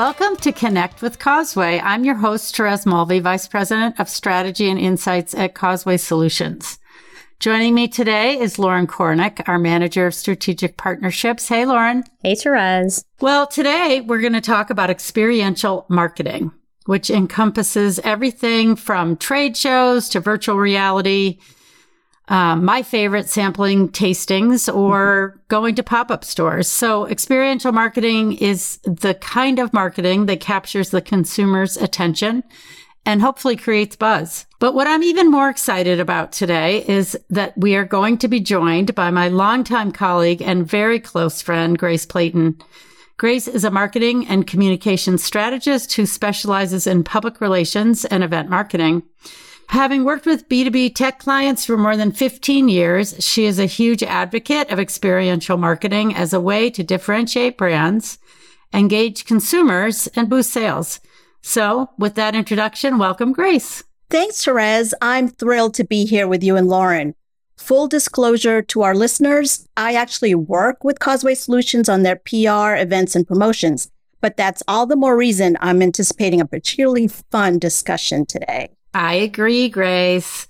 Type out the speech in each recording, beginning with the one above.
welcome to Connect with Causeway. I'm your host, Therese Mulvey, Vice President of Strategy and Insights at Causeway Solutions. Joining me today is Lauren Kornick, our Manager of Strategic Partnerships. Hey, Lauren. Hey, Therese. Well, today we're going to talk about experiential marketing, which encompasses everything from trade shows to virtual reality um, my favorite sampling tastings or going to pop up stores. So, experiential marketing is the kind of marketing that captures the consumer's attention and hopefully creates buzz. But what I'm even more excited about today is that we are going to be joined by my longtime colleague and very close friend, Grace Playton. Grace is a marketing and communication strategist who specializes in public relations and event marketing. Having worked with B2B tech clients for more than 15 years, she is a huge advocate of experiential marketing as a way to differentiate brands, engage consumers, and boost sales. So, with that introduction, welcome, Grace. Thanks, Therese. I'm thrilled to be here with you and Lauren. Full disclosure to our listeners, I actually work with Causeway Solutions on their PR, events, and promotions, but that's all the more reason I'm anticipating a particularly fun discussion today. I agree, Grace.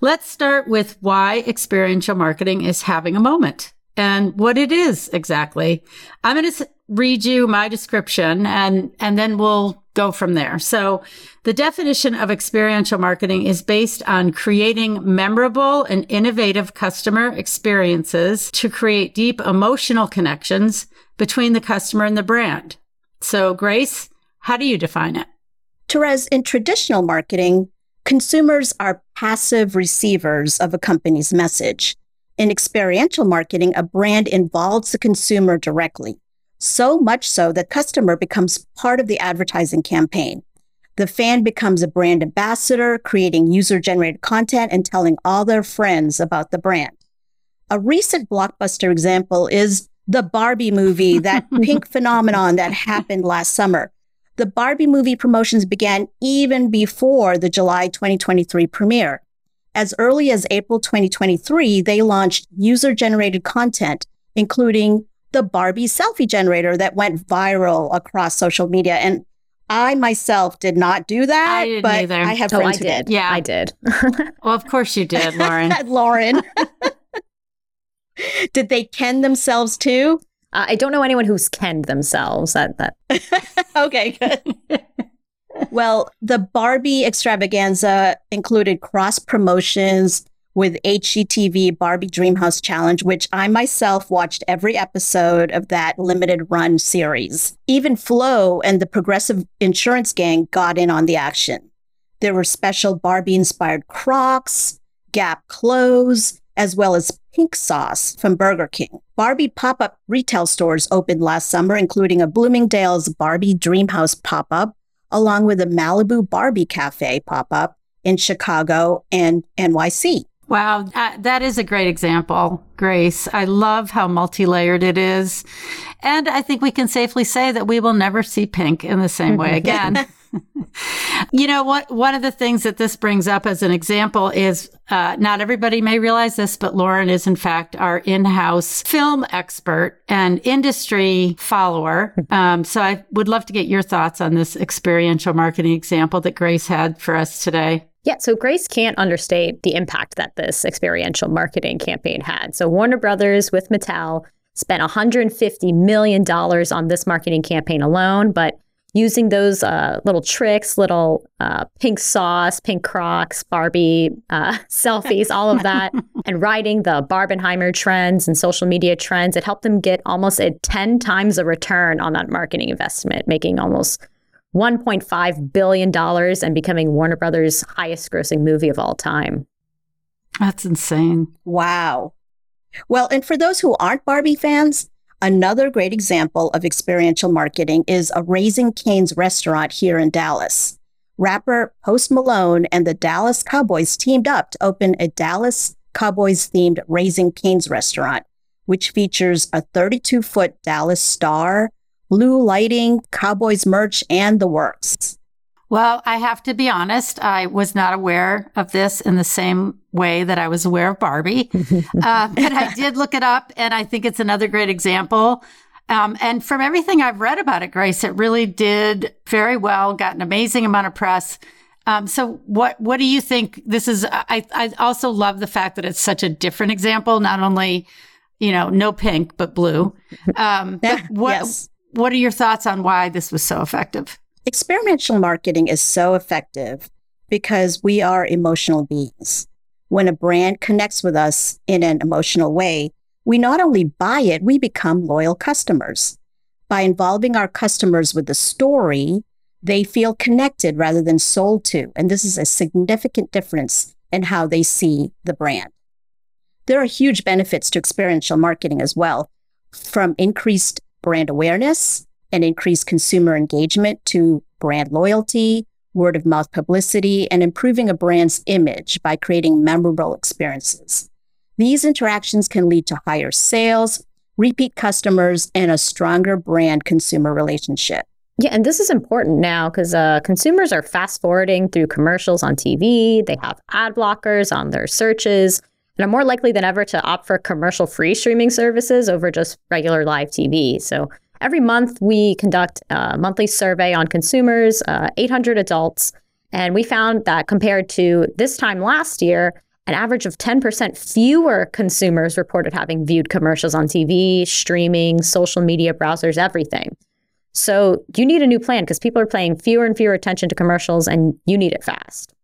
Let's start with why experiential marketing is having a moment and what it is exactly. I'm going to read you my description and, and then we'll go from there. So the definition of experiential marketing is based on creating memorable and innovative customer experiences to create deep emotional connections between the customer and the brand. So Grace, how do you define it? Therese, in traditional marketing, Consumers are passive receivers of a company's message. In experiential marketing, a brand involves the consumer directly, so much so that customer becomes part of the advertising campaign. The fan becomes a brand ambassador, creating user generated content and telling all their friends about the brand. A recent blockbuster example is the Barbie movie, that pink phenomenon that happened last summer. The Barbie movie promotions began even before the July 2023 premiere. As early as April 2023, they launched user generated content, including the Barbie selfie generator that went viral across social media. And I myself did not do that, I but either. I have oh, friends I did. did. Yeah, I did. well, of course you did, Lauren. Lauren. did they ken themselves too? Uh, I don't know anyone who's kenned themselves. That that. okay, good. well, the Barbie extravaganza included cross promotions with HGTV Barbie Dreamhouse Challenge, which I myself watched every episode of that limited run series. Even Flo and the Progressive Insurance Gang got in on the action. There were special Barbie inspired Crocs, Gap clothes, as well as pink sauce from Burger King. Barbie pop up retail stores opened last summer, including a Bloomingdale's Barbie Dreamhouse pop up, along with a Malibu Barbie Cafe pop up in Chicago and NYC. Wow, uh, that is a great example, Grace. I love how multi layered it is. And I think we can safely say that we will never see pink in the same way again. You know what? One of the things that this brings up as an example is uh, not everybody may realize this, but Lauren is in fact our in-house film expert and industry follower. Um, so I would love to get your thoughts on this experiential marketing example that Grace had for us today. Yeah, so Grace can't understate the impact that this experiential marketing campaign had. So Warner Brothers with Mattel spent $150 million on this marketing campaign alone, but using those uh, little tricks, little uh, pink sauce, pink Crocs, Barbie uh, selfies, all of that, and riding the Barbenheimer trends and social media trends, it helped them get almost a 10 times a return on that marketing investment, making almost $1.5 billion and becoming Warner Brothers' highest grossing movie of all time. That's insane. Wow. Well, and for those who aren't Barbie fans, Another great example of experiential marketing is a Raising Cane's restaurant here in Dallas. Rapper Post Malone and the Dallas Cowboys teamed up to open a Dallas Cowboys themed Raising Cane's restaurant, which features a 32 foot Dallas star, blue lighting, Cowboys merch, and the works. Well, I have to be honest. I was not aware of this in the same way that I was aware of Barbie, uh, but I did look it up, and I think it's another great example Um, and from everything I've read about it, Grace, it really did very well, got an amazing amount of press. Um, so what what do you think this is I I also love the fact that it's such a different example, not only, you know, no pink, but blue. Um, but what yes. what are your thoughts on why this was so effective? Experiential marketing is so effective because we are emotional beings. When a brand connects with us in an emotional way, we not only buy it, we become loyal customers. By involving our customers with the story, they feel connected rather than sold to. And this is a significant difference in how they see the brand. There are huge benefits to experiential marketing as well, from increased brand awareness and increase consumer engagement to brand loyalty, word of mouth publicity, and improving a brand's image by creating memorable experiences. These interactions can lead to higher sales, repeat customers, and a stronger brand consumer relationship. Yeah, and this is important now because uh, consumers are fast forwarding through commercials on TV. They have ad blockers on their searches and are more likely than ever to opt for commercial free streaming services over just regular live TV. So every month we conduct a monthly survey on consumers, uh, 800 adults, and we found that compared to this time last year, an average of 10% fewer consumers reported having viewed commercials on TV, streaming, social media, browsers, everything. So you need a new plan because people are paying fewer and fewer attention to commercials and you need it fast.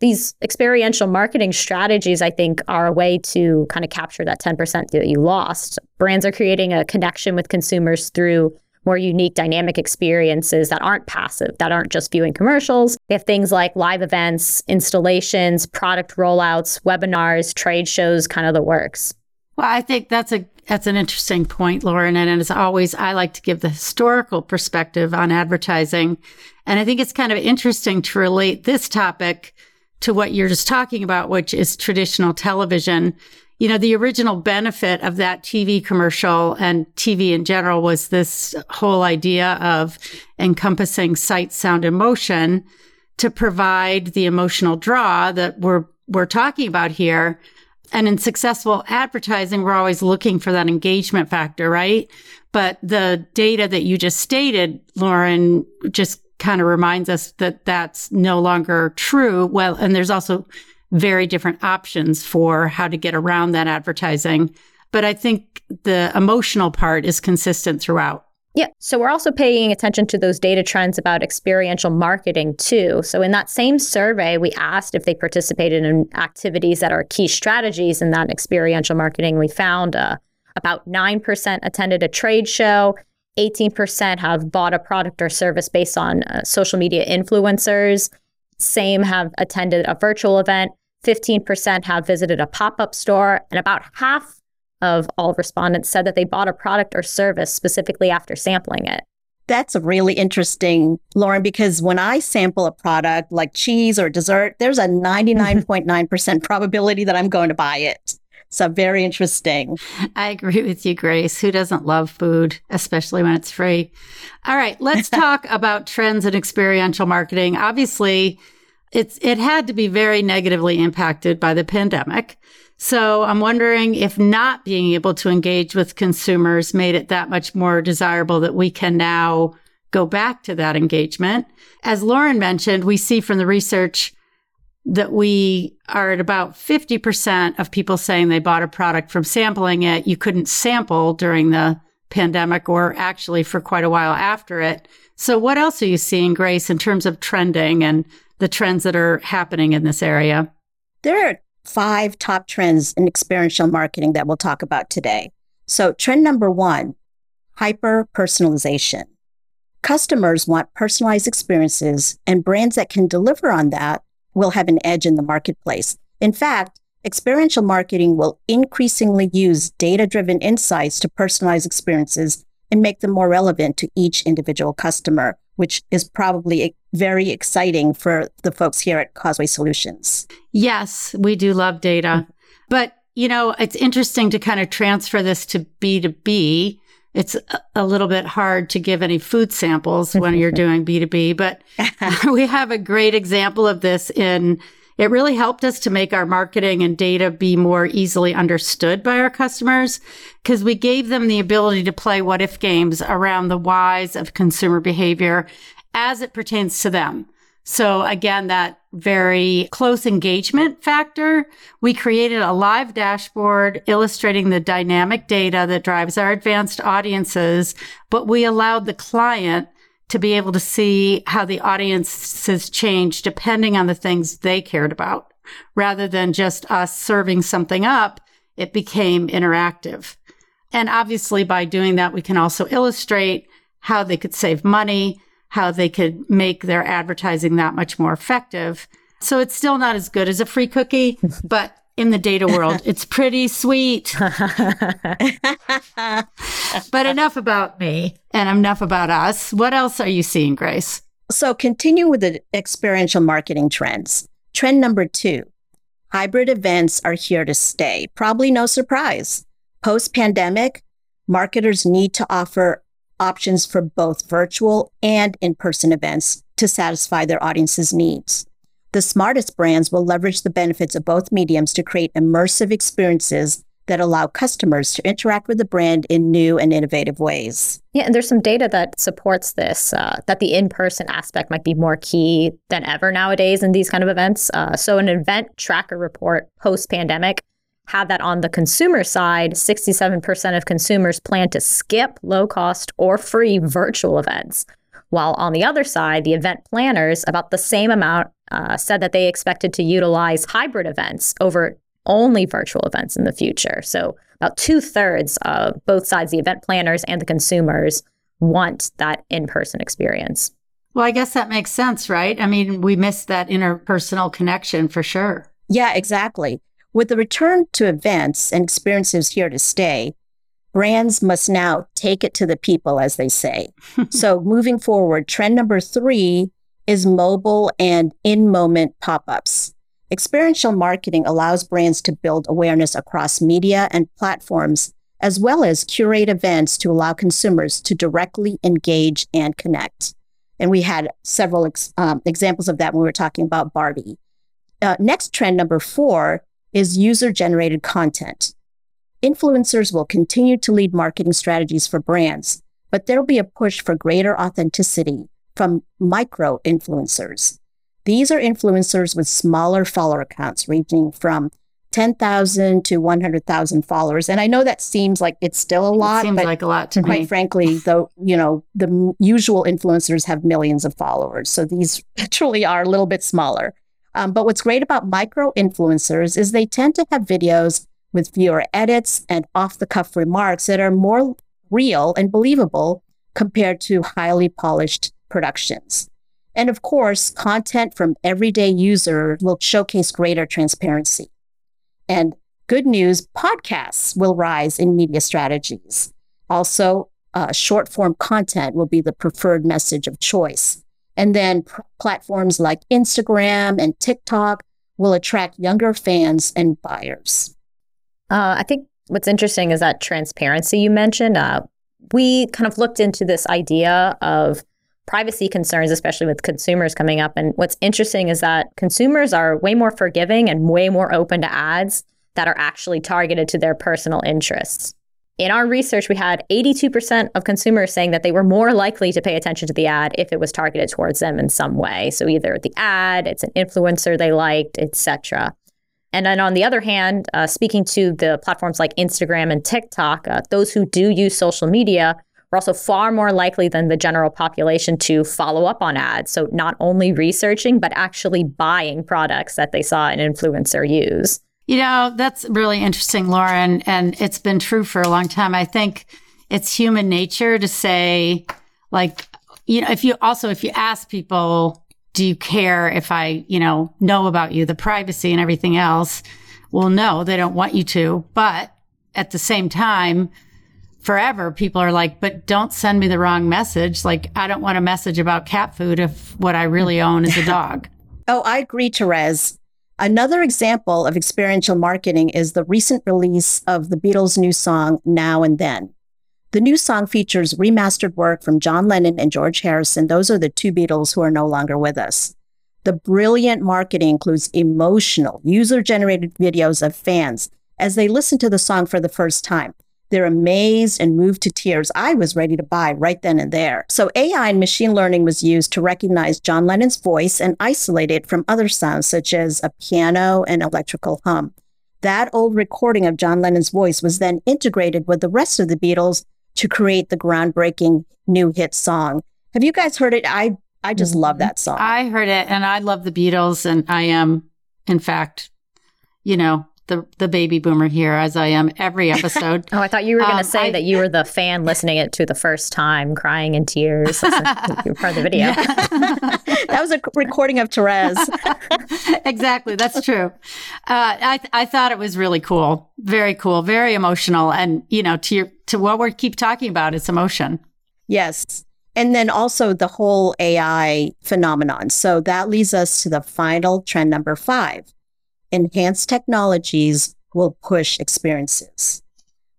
These experiential marketing strategies, I think, are a way to kind of capture that 10% that you lost. Brands are creating a connection with consumers through more unique dynamic experiences that aren't passive, that aren't just viewing commercials. They have things like live events, installations, product rollouts, webinars, trade shows, kind of the works. Well, I think that's a that's an interesting point, Lauren. And as always, I like to give the historical perspective on advertising. And I think it's kind of interesting to relate this topic to what you're just talking about, which is traditional television you know, the original benefit of that TV commercial and TV in general was this whole idea of encompassing sight, sound, and motion to provide the emotional draw that we're, we're talking about here. And in successful advertising, we're always looking for that engagement factor, right? But the data that you just stated, Lauren, just kind of reminds us that that's no longer true. Well, and there's also very different options for how to get around that advertising. But I think the emotional part is consistent throughout. Yeah. So we're also paying attention to those data trends about experiential marketing too. So in that same survey, we asked if they participated in activities that are key strategies in that experiential marketing. We found uh, about 9% attended a trade show. 18% have bought a product or service based on uh, social media influencers. Same have attended a virtual event. 15% have visited a pop up store, and about half of all respondents said that they bought a product or service specifically after sampling it. That's really interesting, Lauren, because when I sample a product like cheese or dessert, there's a 99.9% probability that I'm going to buy it. So very interesting. I agree with you, Grace. Who doesn't love food, especially when it's free? All right, let's talk about trends in experiential marketing. Obviously, it's it had to be very negatively impacted by the pandemic. So I'm wondering if not being able to engage with consumers made it that much more desirable that we can now go back to that engagement. As Lauren mentioned, we see from the research that we are at about 50% of people saying they bought a product from sampling it. You couldn't sample during the pandemic or actually for quite a while after it. So what else are you seeing, Grace, in terms of trending and the trends that are happening in this area? There are five top trends in experiential marketing that we'll talk about today. So, trend number one hyper personalization. Customers want personalized experiences, and brands that can deliver on that will have an edge in the marketplace. In fact, experiential marketing will increasingly use data driven insights to personalize experiences and make them more relevant to each individual customer, which is probably very exciting for the folks here at Causeway Solutions. Yes, we do love data. Mm-hmm. But, you know, it's interesting to kind of transfer this to B2B. It's a little bit hard to give any food samples when you're doing B2B, but we have a great example of this in It really helped us to make our marketing and data be more easily understood by our customers because we gave them the ability to play what if games around the whys of consumer behavior as it pertains to them. So again, that very close engagement factor. We created a live dashboard illustrating the dynamic data that drives our advanced audiences, but we allowed the client to be able to see how the audiences change depending on the things they cared about rather than just us serving something up. It became interactive. And obviously by doing that, we can also illustrate how they could save money, how they could make their advertising that much more effective. So it's still not as good as a free cookie, but in the data world, it's pretty sweet. but enough about me and enough about us. What else are you seeing, Grace? So continue with the experiential marketing trends. Trend number two, hybrid events are here to stay. Probably no surprise. Post pandemic, marketers need to offer options for both virtual and in person events to satisfy their audience's needs. The smartest brands will leverage the benefits of both mediums to create immersive experiences that allow customers to interact with the brand in new and innovative ways. Yeah, and there's some data that supports this, uh, that the in person aspect might be more key than ever nowadays in these kind of events. Uh, so, an event tracker report post pandemic had that on the consumer side 67% of consumers plan to skip low cost or free virtual events. While on the other side, the event planners, about the same amount, uh, said that they expected to utilize hybrid events over only virtual events in the future. So, about two thirds of both sides, the event planners and the consumers, want that in person experience. Well, I guess that makes sense, right? I mean, we miss that interpersonal connection for sure. Yeah, exactly. With the return to events and experiences here to stay, brands must now take it to the people, as they say. so, moving forward, trend number three is mobile and in moment pop ups. Experiential marketing allows brands to build awareness across media and platforms, as well as curate events to allow consumers to directly engage and connect. And we had several ex- um, examples of that when we were talking about Barbie. Uh, next trend number four is user generated content. Influencers will continue to lead marketing strategies for brands, but there will be a push for greater authenticity from micro influencers. These are influencers with smaller follower accounts ranging from 10,000 to 100,000 followers. And I know that seems like it's still a lot, it seems but like a lot to quite me. frankly, though, you know, the usual influencers have millions of followers. So these truly are a little bit smaller. Um, but what's great about micro influencers is they tend to have videos with fewer edits and off the cuff remarks that are more real and believable compared to highly polished productions. And of course, content from everyday user will showcase greater transparency. And good news, podcasts will rise in media strategies. Also, uh, short form content will be the preferred message of choice. And then pr- platforms like Instagram and TikTok will attract younger fans and buyers. Uh, I think what's interesting is that transparency you mentioned. Uh, we kind of looked into this idea of privacy concerns, especially with consumers coming up. And what's interesting is that consumers are way more forgiving and way more open to ads that are actually targeted to their personal interests. In our research, we had 82% of consumers saying that they were more likely to pay attention to the ad if it was targeted towards them in some way. So either the ad, it's an influencer they liked, etc. And then on the other hand, uh, speaking to the platforms like Instagram and TikTok, uh, those who do use social media are also far more likely than the general population to follow up on ads. So not only researching, but actually buying products that they saw an influencer use. You know, that's really interesting, Lauren. And it's been true for a long time. I think it's human nature to say, like, you know, if you also, if you ask people, do you care if I, you know, know about you, the privacy and everything else? Well, no, they don't want you to. But at the same time, forever people are like, but don't send me the wrong message. Like, I don't want a message about cat food if what I really own is a dog. Oh, I agree, Therese. Another example of experiential marketing is the recent release of the Beatles' new song, Now and Then. The new song features remastered work from John Lennon and George Harrison. Those are the two Beatles who are no longer with us. The brilliant marketing includes emotional, user generated videos of fans as they listen to the song for the first time. They're amazed and moved to tears. I was ready to buy right then and there. So AI and machine learning was used to recognize John Lennon's voice and isolate it from other sounds such as a piano and electrical hum. That old recording of John Lennon's voice was then integrated with the rest of the Beatles to create the groundbreaking new hit song. Have you guys heard it? I I just love mm-hmm. that song. I heard it and I love the Beatles and I am in fact, you know, the the baby boomer here as I am every episode. oh, I thought you were going to Um, say I- that you were the fan listening it to the first time, crying in tears. That's part of the video. Yeah. that was a recording of Therese. exactly. That's true. Uh, I, th- I thought it was really cool. Very cool. Very emotional. And, you know, to your, to what we keep talking about, it's emotion. Yes. And then also the whole AI phenomenon. So that leads us to the final trend number five. Enhanced technologies will push experiences.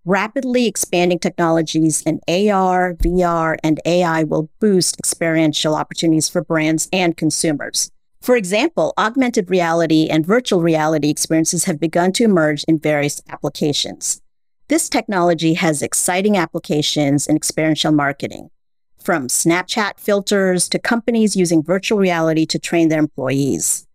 Rapidly expanding technologies in AR, VR, and AI will boost experiential opportunities for brands and consumers. For example, augmented reality and virtual reality experiences have begun to emerge in various applications. This technology has exciting applications in experiential marketing, from Snapchat filters to companies using virtual reality to train their employees.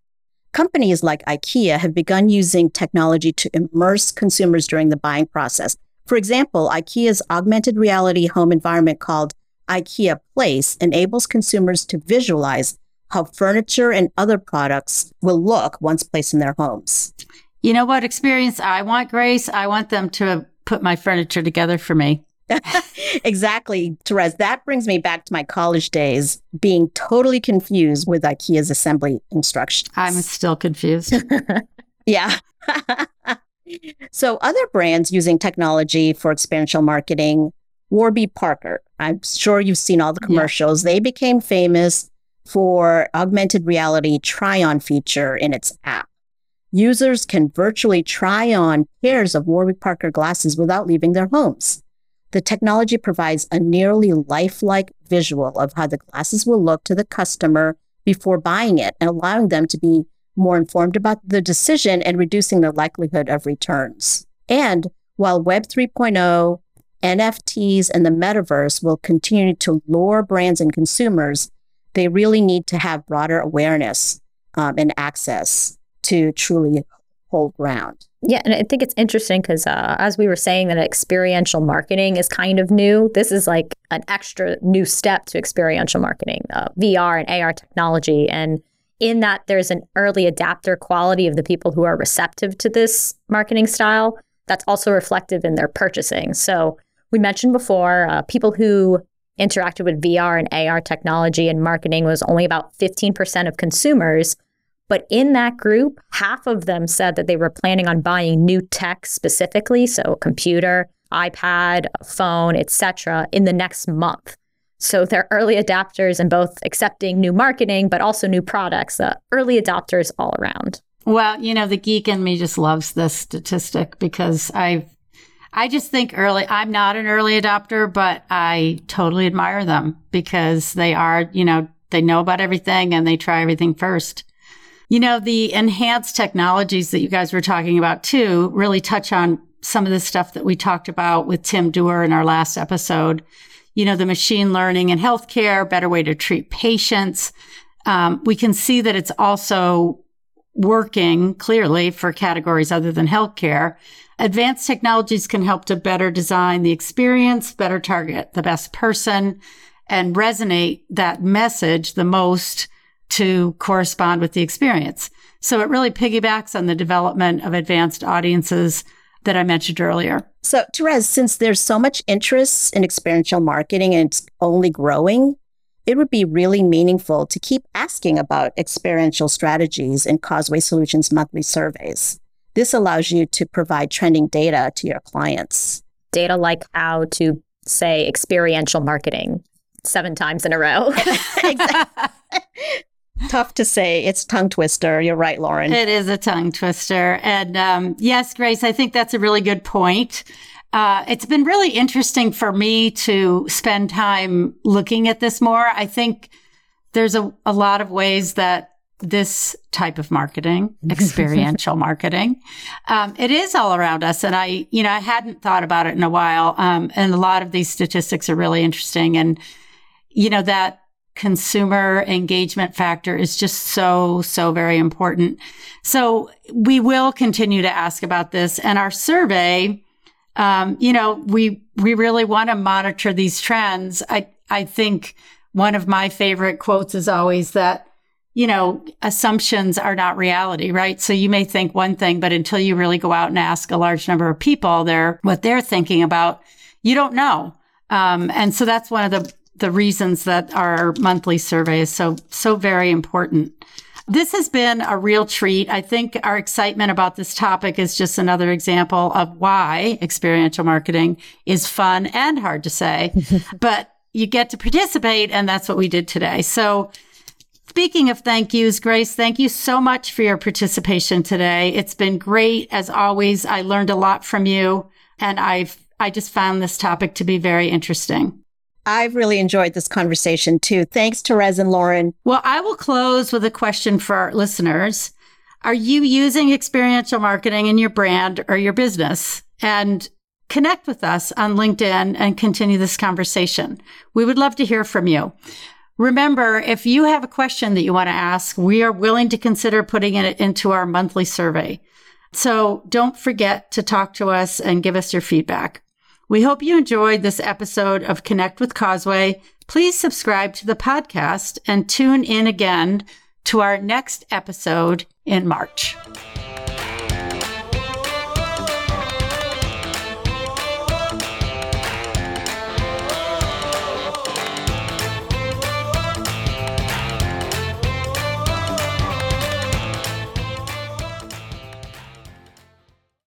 Companies like IKEA have begun using technology to immerse consumers during the buying process. For example, IKEA's augmented reality home environment called IKEA Place enables consumers to visualize how furniture and other products will look once placed in their homes. You know what experience I want, Grace? I want them to put my furniture together for me. exactly, Therese. That brings me back to my college days, being totally confused with IKEA's assembly instructions. I'm still confused. Yeah. so, other brands using technology for experiential marketing, Warby Parker. I'm sure you've seen all the Yeah. commercials. They became famous for augmented reality try on feature in its app. Users can virtually try on pairs of Warby Parker glasses without leaving their homes. The technology provides a nearly lifelike visual of how the glasses will look to the customer before buying it and allowing them to be more informed about the decision and reducing the likelihood of returns. And while Web 3.0, NFTs, and the metaverse will continue to lure brands and consumers, they really need to have broader awareness um, and access to truly hold ground. Yeah, and I think it's interesting because uh, as we were saying, that experiential marketing is kind of new. This is like an extra new step to experiential marketing, uh, VR and AR technology, and in that there's an early adapter quality of the people who are receptive to this marketing style. That's also reflective in their purchasing. So we mentioned before, uh, people who interacted with VR and AR technology and marketing was only about 15% of consumers. But in that group, half of them said that they were planning on buying new tech specifically, so a computer, iPad, phone, etc., in the next month. So they're early adapters in both accepting new marketing, but also new products. Uh, early adopters all around. Well, you know, the geek in me just loves this statistic because I've, I just think early, I'm not an early adopter, but I totally admire them because they are, you know, they know about everything and they try everything first. You know, the enhanced technologies that you guys were talking about too really touch on some of the stuff that we talked about with Tim Dewar in our last episode. You know, the machine learning in healthcare, better way to treat patients. Um, we can see that it's also working clearly for categories other than healthcare. Advanced technologies can help to better design the experience, better target the best person, and resonate that message the most to correspond with the experience. So it really piggybacks on the development of advanced audiences that I mentioned earlier. So, Therese, since there's so much interest in experiential marketing and it's only growing, it would be really meaningful to keep asking about experiential strategies in Causeway Solutions monthly surveys. This allows you to provide trending data to your clients. Data like how to say experiential marketing seven times in a row. Tough to say. It's tongue twister. You're right, Lauren. It is a tongue twister. And um, yes, Grace, I think that's a really good point. Uh, it's been really interesting for me to spend time looking at this more. I think there's a, a lot of ways that this type of marketing, experiential marketing. Um, it is all around us. And I, you know, I hadn't thought about it in a while. Um, and a lot of these statistics are really interesting. And, you know, that consumer engagement factor is just so, so very important. So we will continue to ask about this. And our survey, um, you know, we, we really want to monitor these trends. I, I think one of my favorite quotes is always that, you know, assumptions are not reality, right? So you may think one thing, but until you really go out and ask a large number of people their, what they're thinking about, you don't know. Um, and so that's one of the, the reasons that our monthly survey is so, so very important. This has been a real treat. I think our excitement about this topic is just another example of why experiential marketing is fun and hard to say, but you get to participate. And that's what we did today. So Speaking of thank yous, Grace, thank you so much for your participation today. It's been great. As always, I learned a lot from you and I've, I just found this topic to be very interesting. I've really enjoyed this conversation too. Thanks, Therese and Lauren. Well, I will close with a question for our listeners. Are you using experiential marketing in your brand or your business? And connect with us on LinkedIn and continue this conversation. We would love to hear from you. Remember, if you have a question that you want to ask, we are willing to consider putting it into our monthly survey. So don't forget to talk to us and give us your feedback. We hope you enjoyed this episode of Connect with Causeway. Please subscribe to the podcast and tune in again to our next episode in March.